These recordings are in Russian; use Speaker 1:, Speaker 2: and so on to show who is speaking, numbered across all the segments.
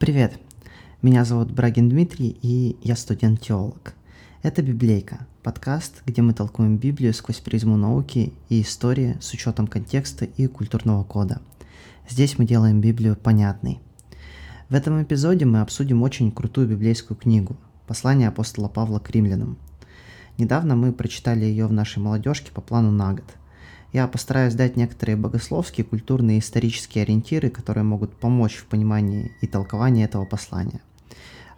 Speaker 1: Привет! Меня зовут Брагин Дмитрий, и я студент-теолог. Это «Библейка» – подкаст, где мы толкуем Библию сквозь призму науки и истории с учетом контекста и культурного кода. Здесь мы делаем Библию понятной. В этом эпизоде мы обсудим очень крутую библейскую книгу «Послание апостола Павла к римлянам». Недавно мы прочитали ее в нашей молодежке по плану на год – я постараюсь дать некоторые богословские, культурные и исторические ориентиры, которые могут помочь в понимании и толковании этого послания.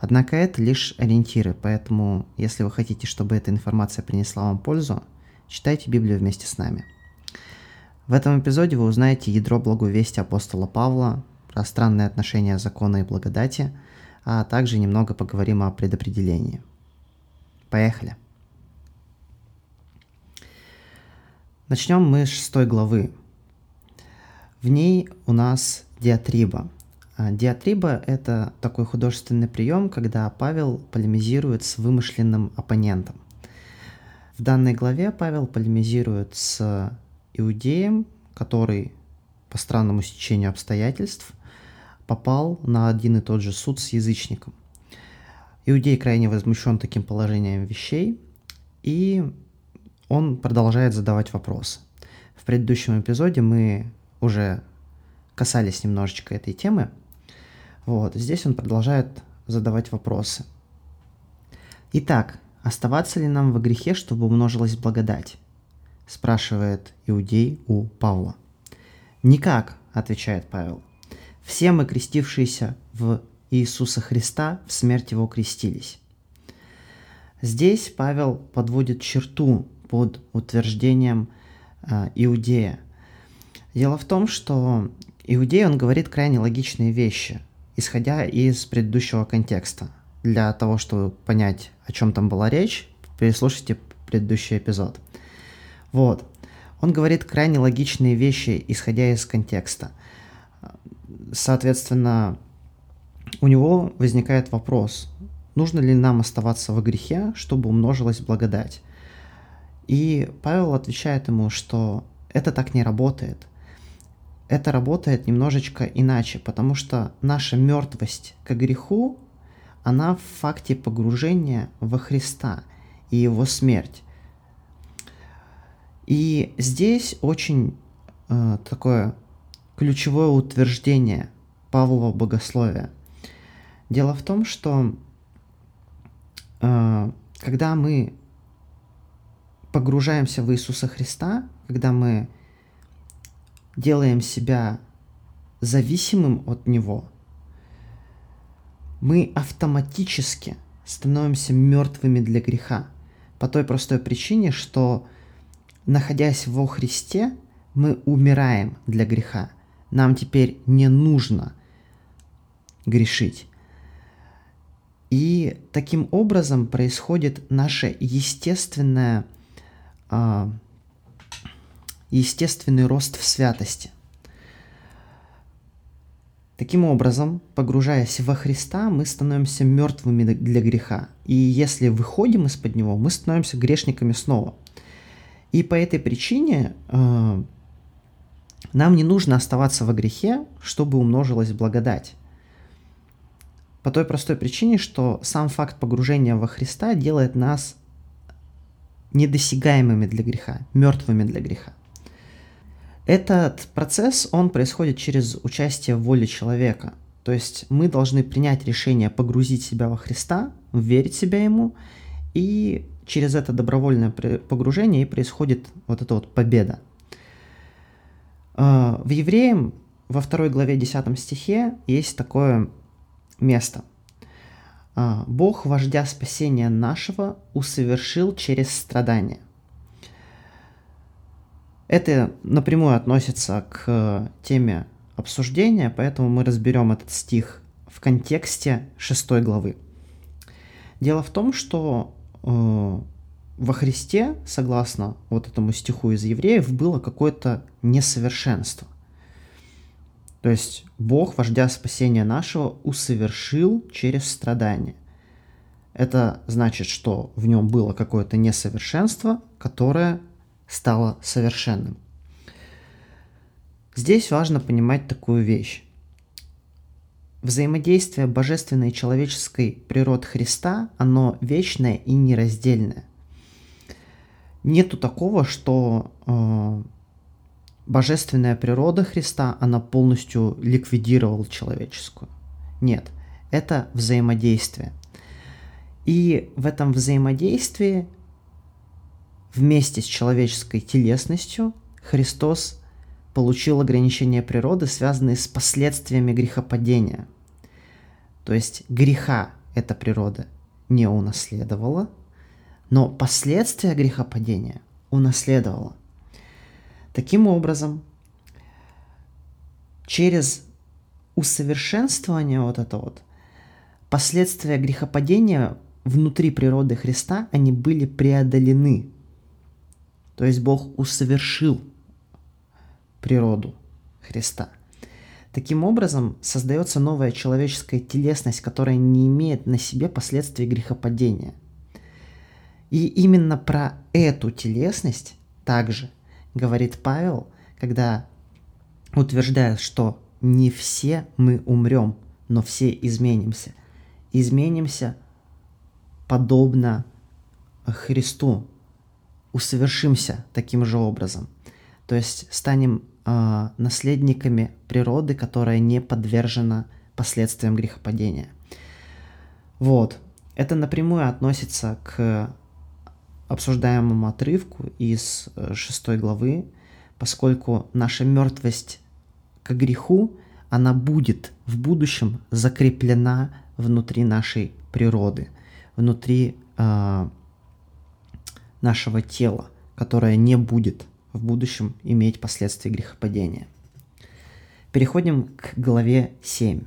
Speaker 1: Однако это лишь ориентиры, поэтому если вы хотите, чтобы эта информация принесла вам пользу, читайте Библию вместе с нами. В этом эпизоде вы узнаете ядро благой вести апостола Павла, про странные отношения закона и благодати, а также немного поговорим о предопределении. Поехали! Начнем мы с шестой главы. В ней у нас диатриба. А, диатриба – это такой художественный прием, когда Павел полемизирует с вымышленным оппонентом. В данной главе Павел полемизирует с иудеем, который по странному стечению обстоятельств попал на один и тот же суд с язычником. Иудей крайне возмущен таким положением вещей и он продолжает задавать вопросы. В предыдущем эпизоде мы уже касались немножечко этой темы. Вот, здесь он продолжает задавать вопросы. Итак, оставаться ли нам во грехе, чтобы умножилась благодать? Спрашивает иудей у Павла. Никак, отвечает Павел. Все мы, крестившиеся в Иисуса Христа, в смерть Его крестились. Здесь Павел подводит черту под утверждением э, Иудея. Дело в том, что Иудей, он говорит крайне логичные вещи, исходя из предыдущего контекста. Для того, чтобы понять, о чем там была речь, переслушайте предыдущий эпизод. Вот. Он говорит крайне логичные вещи, исходя из контекста. Соответственно, у него возникает вопрос, нужно ли нам оставаться во грехе, чтобы умножилась благодать. И Павел отвечает ему, что это так не работает. Это работает немножечко иначе, потому что наша мертвость к греху, она в факте погружения во Христа и его смерть. И здесь очень э, такое ключевое утверждение Павлова богословия. Дело в том, что э, когда мы погружаемся в Иисуса Христа, когда мы делаем себя зависимым от Него, мы автоматически становимся мертвыми для греха. По той простой причине, что находясь во Христе, мы умираем для греха. Нам теперь не нужно грешить. И таким образом происходит наше естественное а, естественный рост в святости. Таким образом, погружаясь во Христа, мы становимся мертвыми для греха. И если выходим из-под него, мы становимся грешниками снова. И по этой причине э, нам не нужно оставаться во грехе, чтобы умножилась благодать. По той простой причине, что сам факт погружения во Христа делает нас недосягаемыми для греха, мертвыми для греха. Этот процесс, он происходит через участие в воле человека. То есть мы должны принять решение погрузить себя во Христа, верить себя Ему, и через это добровольное погружение и происходит вот эта вот победа. А, в Евреям во второй главе 10 стихе есть такое место – Бог, вождя спасения нашего, усовершил через страдания. Это напрямую относится к теме обсуждения, поэтому мы разберем этот стих в контексте шестой главы. Дело в том, что э, во Христе, согласно вот этому стиху из Евреев, было какое-то несовершенство. То есть Бог, вождя спасения нашего, усовершил через страдания. Это значит, что в нем было какое-то несовершенство, которое стало совершенным. Здесь важно понимать такую вещь. взаимодействие божественной и человеческой природы Христа, оно вечное и нераздельное. Нету такого, что э, божественная природа Христа, она полностью ликвидировала человеческую. Нет, это взаимодействие. И в этом взаимодействии вместе с человеческой телесностью Христос получил ограничения природы, связанные с последствиями грехопадения. То есть греха эта природа не унаследовала, но последствия грехопадения унаследовала. Таким образом, через усовершенствование вот это вот, последствия грехопадения внутри природы Христа, они были преодолены. То есть Бог усовершил природу Христа. Таким образом, создается новая человеческая телесность, которая не имеет на себе последствий грехопадения. И именно про эту телесность также говорит Павел, когда утверждает, что не все мы умрем, но все изменимся. Изменимся подобно Христу, усовершимся таким же образом. То есть станем э, наследниками природы, которая не подвержена последствиям грехопадения. Вот. Это напрямую относится к обсуждаемому отрывку из э, шестой главы, поскольку наша мертвость к греху, она будет в будущем закреплена внутри нашей природы, внутри э, нашего тела, которое не будет в будущем иметь последствия грехопадения. Переходим к главе 7.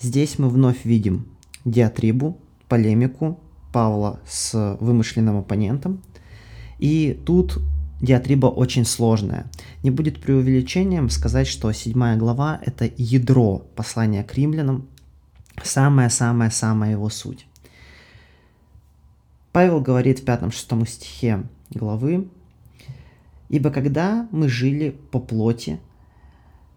Speaker 1: Здесь мы вновь видим диатрибу, полемику Павла с вымышленным оппонентом. И тут диатриба очень сложная. Не будет преувеличением сказать, что седьмая глава – это ядро послания к римлянам, самая-самая-самая его суть. Павел говорит в пятом-шестом стихе главы, «Ибо когда мы жили по плоти,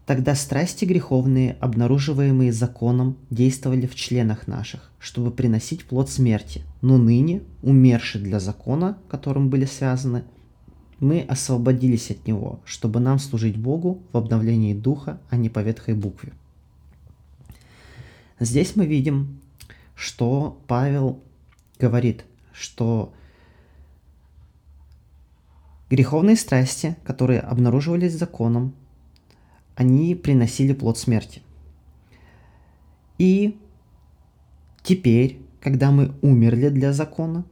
Speaker 1: Тогда страсти греховные, обнаруживаемые законом, действовали в членах наших, чтобы приносить плод смерти. Но ныне, умерши для закона, которым были связаны, мы освободились от него, чтобы нам служить Богу в обновлении духа, а не по ветхой букве. Здесь мы видим, что Павел говорит, что греховные страсти, которые обнаруживались законом, они приносили плод смерти. И теперь, когда мы умерли для закона,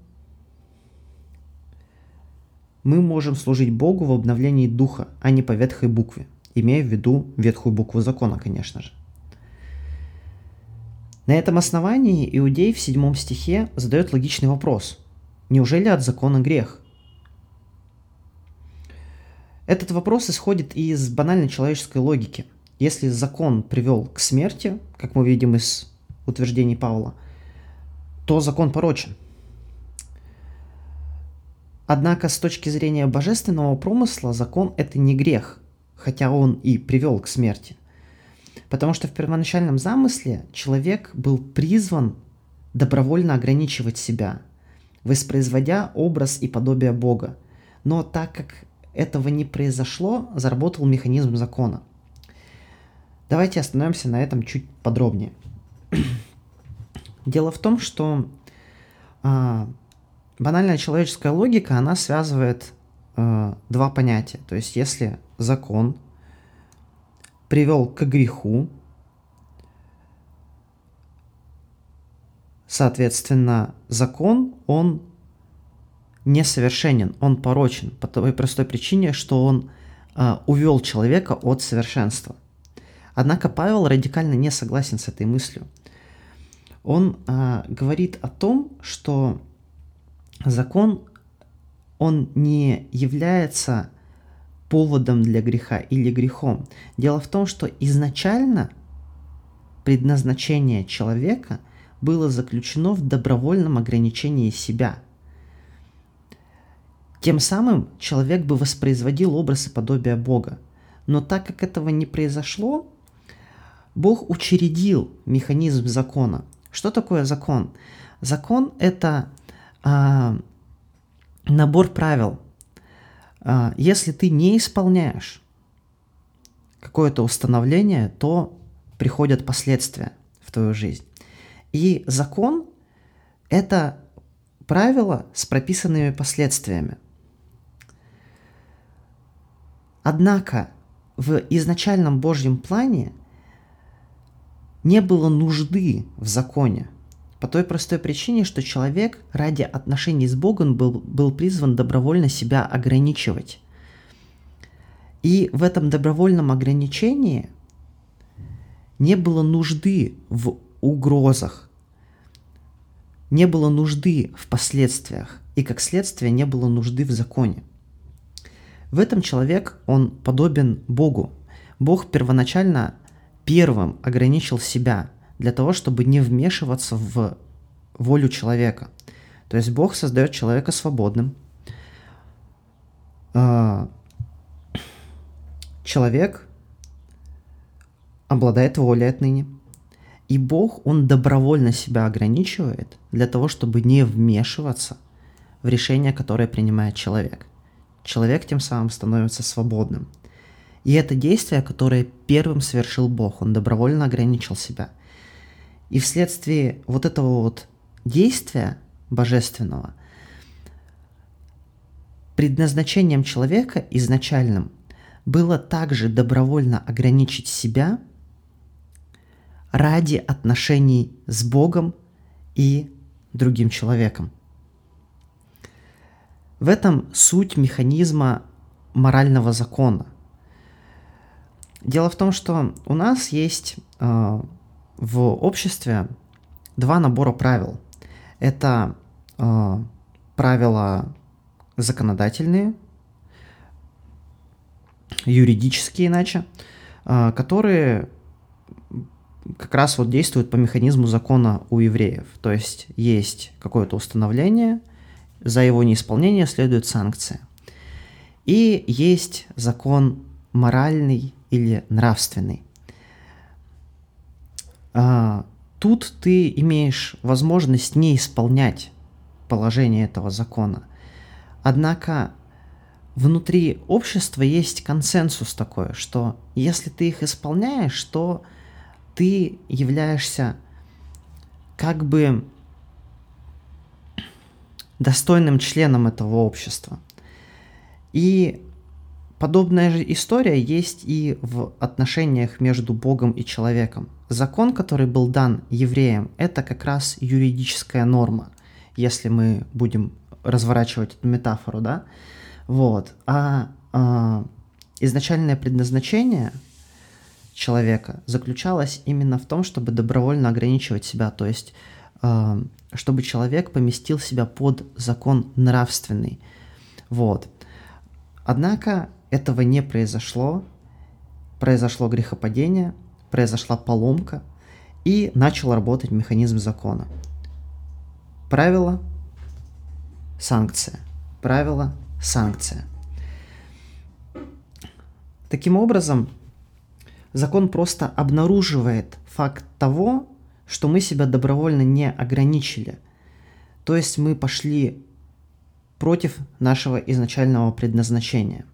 Speaker 1: мы можем служить Богу в обновлении духа, а не по ветхой букве, имея в виду ветхую букву закона, конечно же. На этом основании Иудей в седьмом стихе задает логичный вопрос. Неужели от закона грех? Этот вопрос исходит из банальной человеческой логики. Если закон привел к смерти, как мы видим из утверждений Павла, то закон порочен. Однако с точки зрения божественного промысла закон это не грех, хотя он и привел к смерти. Потому что в первоначальном замысле человек был призван добровольно ограничивать себя, воспроизводя образ и подобие Бога. Но так как этого не произошло, заработал механизм закона. Давайте остановимся на этом чуть подробнее. Дело в том, что э, банальная человеческая логика, она связывает э, два понятия. То есть, если закон привел к греху, соответственно, закон, он несовершенен, он порочен по той простой причине, что он э, увел человека от совершенства. Однако Павел радикально не согласен с этой мыслью. Он э, говорит о том, что закон, он не является поводом для греха или грехом. Дело в том, что изначально предназначение человека было заключено в добровольном ограничении себя – тем самым человек бы воспроизводил образ и подобие Бога. Но так как этого не произошло, Бог учредил механизм закона. Что такое закон? Закон это а, набор правил. А, если ты не исполняешь какое-то установление, то приходят последствия в твою жизнь. И закон – это правила с прописанными последствиями. Однако в изначальном Божьем плане не было нужды в законе. По той простой причине, что человек ради отношений с Богом был, был призван добровольно себя ограничивать. И в этом добровольном ограничении не было нужды в угрозах, не было нужды в последствиях, и как следствие не было нужды в законе. В этом человек, он подобен Богу. Бог первоначально первым ограничил себя для того, чтобы не вмешиваться в волю человека. То есть Бог создает человека свободным. А, человек обладает волей отныне. И Бог, Он добровольно себя ограничивает для того, чтобы не вмешиваться в решение, которое принимает человек. Человек тем самым становится свободным. И это действие, которое первым совершил Бог, Он добровольно ограничил себя. И вследствие вот этого вот действия божественного, предназначением человека изначальным было также добровольно ограничить себя – ради отношений с Богом и другим человеком. В этом суть механизма морального закона. Дело в том, что у нас есть э, в обществе два набора правил. Это э, правила законодательные, юридические иначе, э, которые как раз вот действует по механизму закона у евреев. То есть есть какое-то установление, за его неисполнение следует санкция. И есть закон моральный или нравственный. А, тут ты имеешь возможность не исполнять положение этого закона. Однако внутри общества есть консенсус такой, что если ты их исполняешь, то ты являешься как бы достойным членом этого общества. И подобная же история есть и в отношениях между Богом и человеком. Закон, который был дан евреям, это как раз юридическая норма, если мы будем разворачивать эту метафору, да? Вот. А, а изначальное предназначение человека заключалась именно в том, чтобы добровольно ограничивать себя, то есть э, чтобы человек поместил себя под закон нравственный. Вот. Однако этого не произошло, произошло грехопадение, произошла поломка, и начал работать механизм закона. Правило, санкция. Правило, санкция. Таким образом, закон просто обнаруживает факт того, что мы себя добровольно не ограничили. То есть мы пошли против нашего изначального предназначения.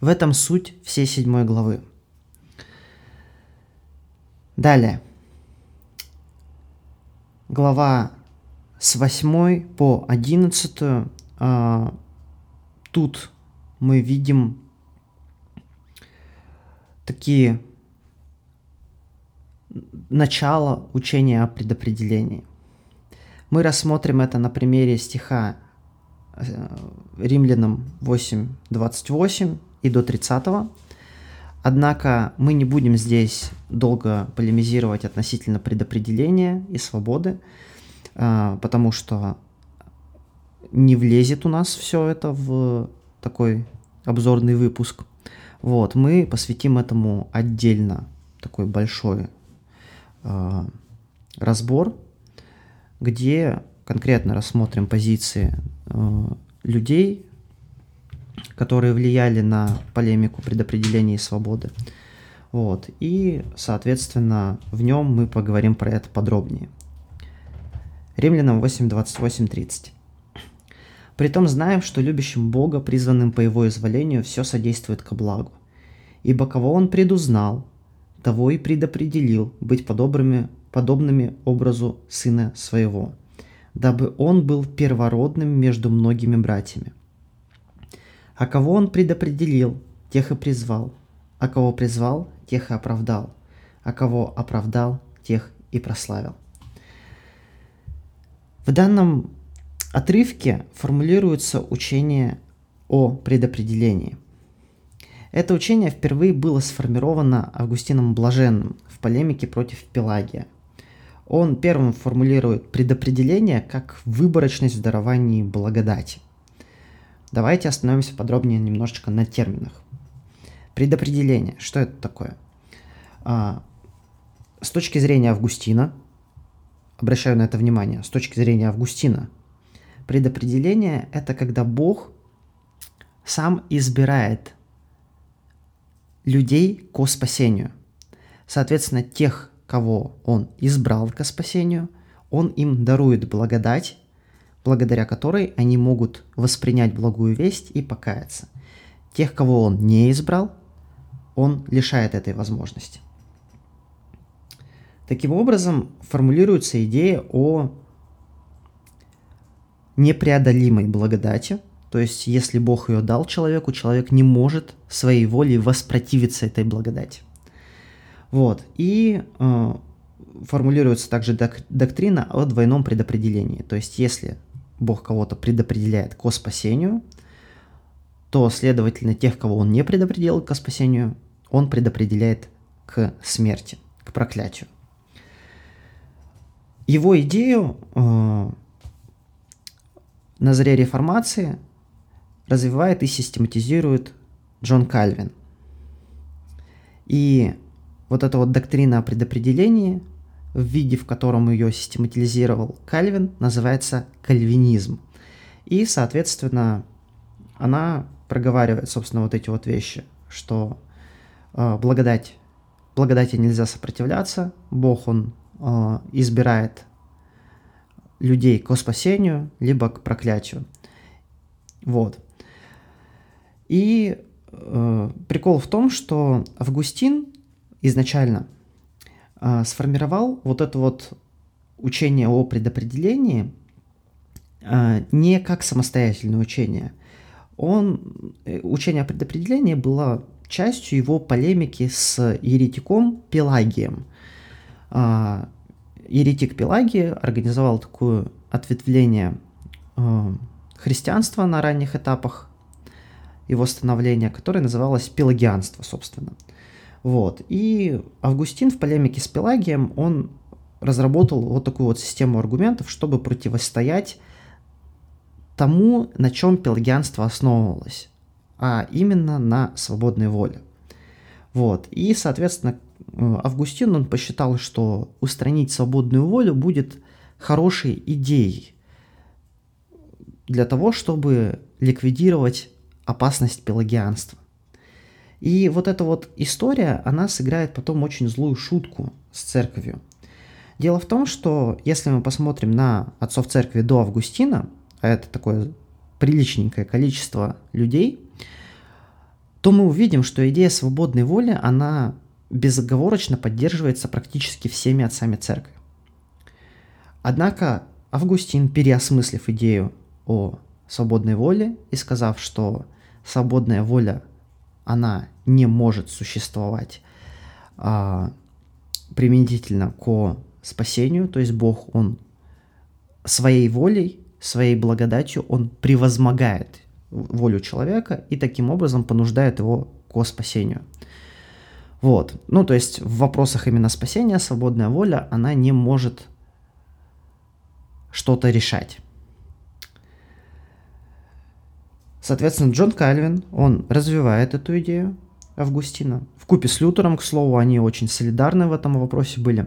Speaker 1: В этом суть всей седьмой главы. Далее. Глава с 8 по 11. А, тут мы видим такие начало учения о предопределении. Мы рассмотрим это на примере стиха э, Римлянам 8.28 и до 30. Однако мы не будем здесь долго полемизировать относительно предопределения и свободы, э, потому что не влезет у нас все это в такой обзорный выпуск. Вот, мы посвятим этому отдельно такой большой разбор, где конкретно рассмотрим позиции э, людей, которые влияли на полемику предопределения и свободы. Вот. И, соответственно, в нем мы поговорим про это подробнее. Римлянам 8, 28, 30. Притом знаем, что любящим Бога, призванным по Его изволению, все содействует ко благу. Ибо кого Он предузнал, того и предопределил быть подобными, подобными образу Сына Своего, дабы Он был первородным между многими братьями. А кого Он предопределил, тех и призвал. А кого призвал, тех и оправдал. А кого оправдал, тех и прославил. В данном отрывке формулируется учение о предопределении. Это учение впервые было сформировано Августином Блаженным в полемике против Пелагия. Он первым формулирует предопределение как выборочность в даровании благодати. Давайте остановимся подробнее немножечко на терминах. Предопределение. Что это такое? А, с точки зрения Августина, обращаю на это внимание, с точки зрения Августина, предопределение – это когда Бог сам избирает людей ко спасению. Соответственно, тех, кого Он избрал ко спасению, Он им дарует благодать, благодаря которой они могут воспринять благую весть и покаяться. Тех, кого Он не избрал, Он лишает этой возможности. Таким образом, формулируется идея о непреодолимой благодати, то есть если Бог ее дал человеку, человек не может своей волей воспротивиться этой благодати. Вот. И э, формулируется также док- доктрина о двойном предопределении. То есть если Бог кого-то предопределяет ко спасению, то, следовательно, тех, кого он не предопределил к спасению, он предопределяет к смерти, к проклятию. Его идею э, на заре реформации развивает и систематизирует Джон Кальвин. И вот эта вот доктрина о предопределении в виде, в котором ее систематизировал Кальвин, называется кальвинизм. И, соответственно, она проговаривает, собственно, вот эти вот вещи, что э, благодать, благодати нельзя сопротивляться, Бог, Он э, избирает людей к спасению, либо к проклятию. Вот. И э, прикол в том, что Августин изначально э, сформировал вот это вот учение о предопределении э, не как самостоятельное учение. Он, э, учение о предопределении было частью его полемики с еретиком Пелагием. Э, еретик Пелагий организовал такое ответвление э, христианства на ранних этапах его становления, которое называлось пелагианство, собственно. Вот. И Августин в полемике с Пелагием, он разработал вот такую вот систему аргументов, чтобы противостоять тому, на чем пелагианство основывалось, а именно на свободной воле. Вот. И, соответственно, Августин, он посчитал, что устранить свободную волю будет хорошей идеей для того, чтобы ликвидировать опасность пелагианства. И вот эта вот история, она сыграет потом очень злую шутку с церковью. Дело в том, что если мы посмотрим на отцов церкви до Августина, а это такое приличненькое количество людей, то мы увидим, что идея свободной воли, она безоговорочно поддерживается практически всеми отцами церкви. Однако Августин, переосмыслив идею о свободной воле и сказав, что свободная воля, она не может существовать а, применительно к спасению, то есть Бог, Он своей волей, своей благодатью, Он превозмогает волю человека и таким образом понуждает его к спасению. Вот. Ну, то есть в вопросах именно спасения свободная воля, она не может что-то решать. Соответственно, Джон Кальвин, он развивает эту идею Августина. В купе с Лютером, к слову, они очень солидарны в этом вопросе были.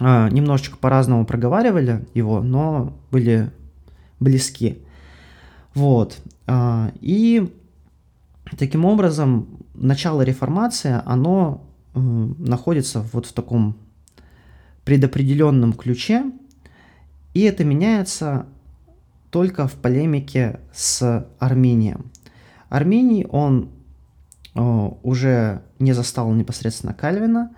Speaker 1: А, немножечко по-разному проговаривали его, но были близки. Вот. А, и таким образом начало реформации, оно находится вот в таком предопределенном ключе, и это меняется только в полемике с Армением. Армений, он э, уже не застал непосредственно Кальвина,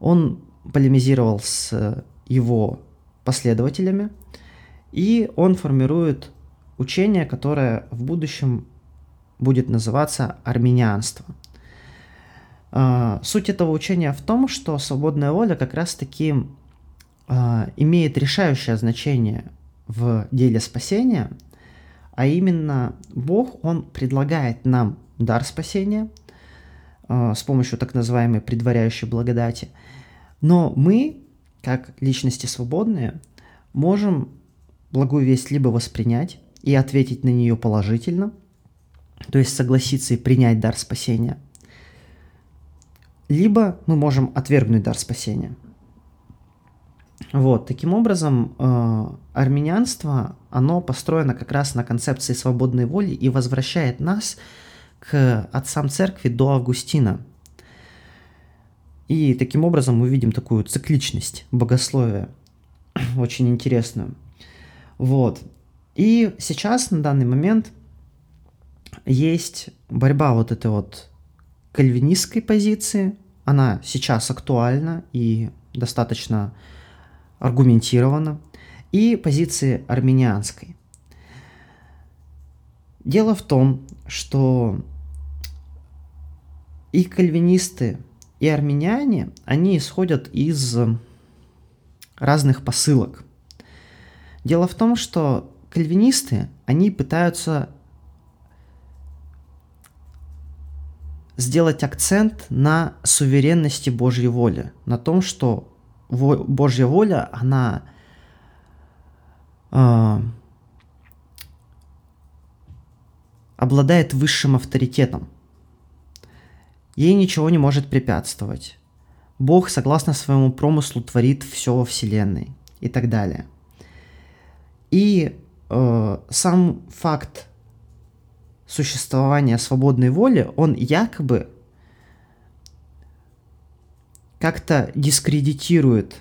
Speaker 1: он полемизировал с его последователями, и он формирует учение, которое в будущем будет называться армянианство. Э, суть этого учения в том, что свободная воля как раз-таки э, имеет решающее значение в деле спасения, а именно Бог, Он предлагает нам дар спасения э, с помощью так называемой предваряющей благодати, но мы, как личности свободные, можем благую весть либо воспринять и ответить на нее положительно, то есть согласиться и принять дар спасения, либо мы можем отвергнуть дар спасения – вот, таким образом, э, армянство, оно построено как раз на концепции свободной воли и возвращает нас к отцам церкви до Августина. И таким образом мы видим такую цикличность богословия, очень интересную. Вот. И сейчас, на данный момент, есть борьба вот этой вот кальвинистской позиции. Она сейчас актуальна и достаточно аргументированно, и позиции армянианской. Дело в том, что и кальвинисты, и армяне, они исходят из разных посылок. Дело в том, что кальвинисты, они пытаются сделать акцент на суверенности Божьей воли, на том, что Божья воля, она э, обладает высшим авторитетом. Ей ничего не может препятствовать. Бог, согласно своему промыслу, творит все во Вселенной и так далее. И э, сам факт существования свободной воли, он якобы как-то дискредитирует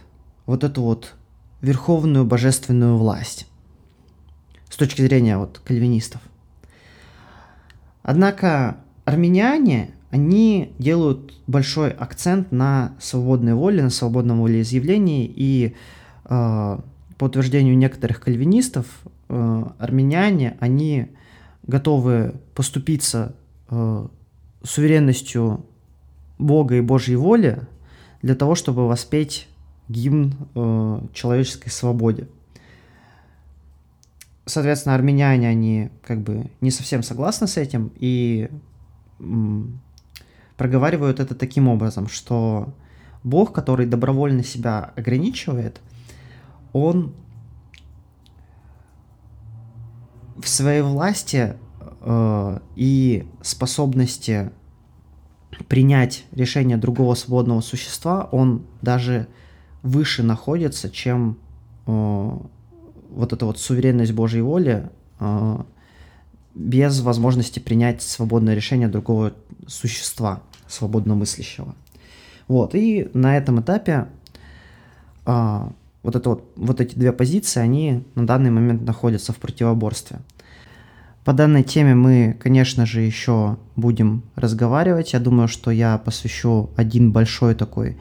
Speaker 1: вот эту вот верховную божественную власть с точки зрения вот кальвинистов. Однако армяне, они делают большой акцент на свободной воле, на свободном волеизъявлении, и э, по утверждению некоторых кальвинистов, э, армяне, они готовы поступиться э, суверенностью Бога и Божьей воли для того, чтобы воспеть гимн э, человеческой свободе. Соответственно, армяне, они как бы не совсем согласны с этим и м, проговаривают это таким образом, что Бог, который добровольно себя ограничивает, он в своей власти э, и способности принять решение другого свободного существа, он даже выше находится, чем э, вот эта вот суверенность Божьей воли э, без возможности принять свободное решение другого существа, свободно мыслящего. Вот, и на этом этапе э, вот, это вот, вот эти две позиции, они на данный момент находятся в противоборстве. По данной теме мы, конечно же, еще будем разговаривать. Я думаю, что я посвящу один большой такой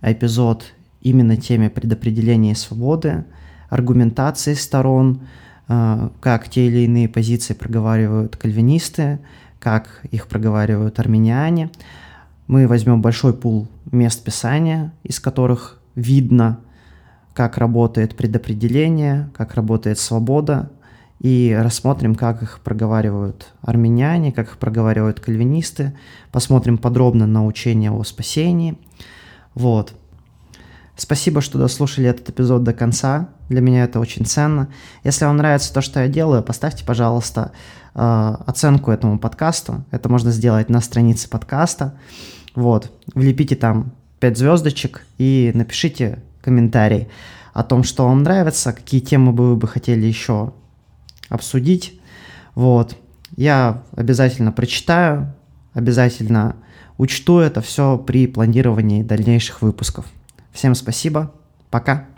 Speaker 1: эпизод именно теме предопределения свободы, аргументации сторон, э, как те или иные позиции проговаривают кальвинисты, как их проговаривают армяне. Мы возьмем большой пул мест Писания, из которых видно, как работает предопределение, как работает свобода, и рассмотрим, как их проговаривают армяне, как их проговаривают кальвинисты, посмотрим подробно на учение о спасении. Вот. Спасибо, что дослушали этот эпизод до конца. Для меня это очень ценно. Если вам нравится то, что я делаю, поставьте, пожалуйста, э, оценку этому подкасту. Это можно сделать на странице подкаста. Вот. Влепите там 5 звездочек и напишите комментарий о том, что вам нравится, какие темы бы вы бы хотели еще обсудить. Вот. Я обязательно прочитаю, обязательно учту это все при планировании дальнейших выпусков. Всем спасибо, пока!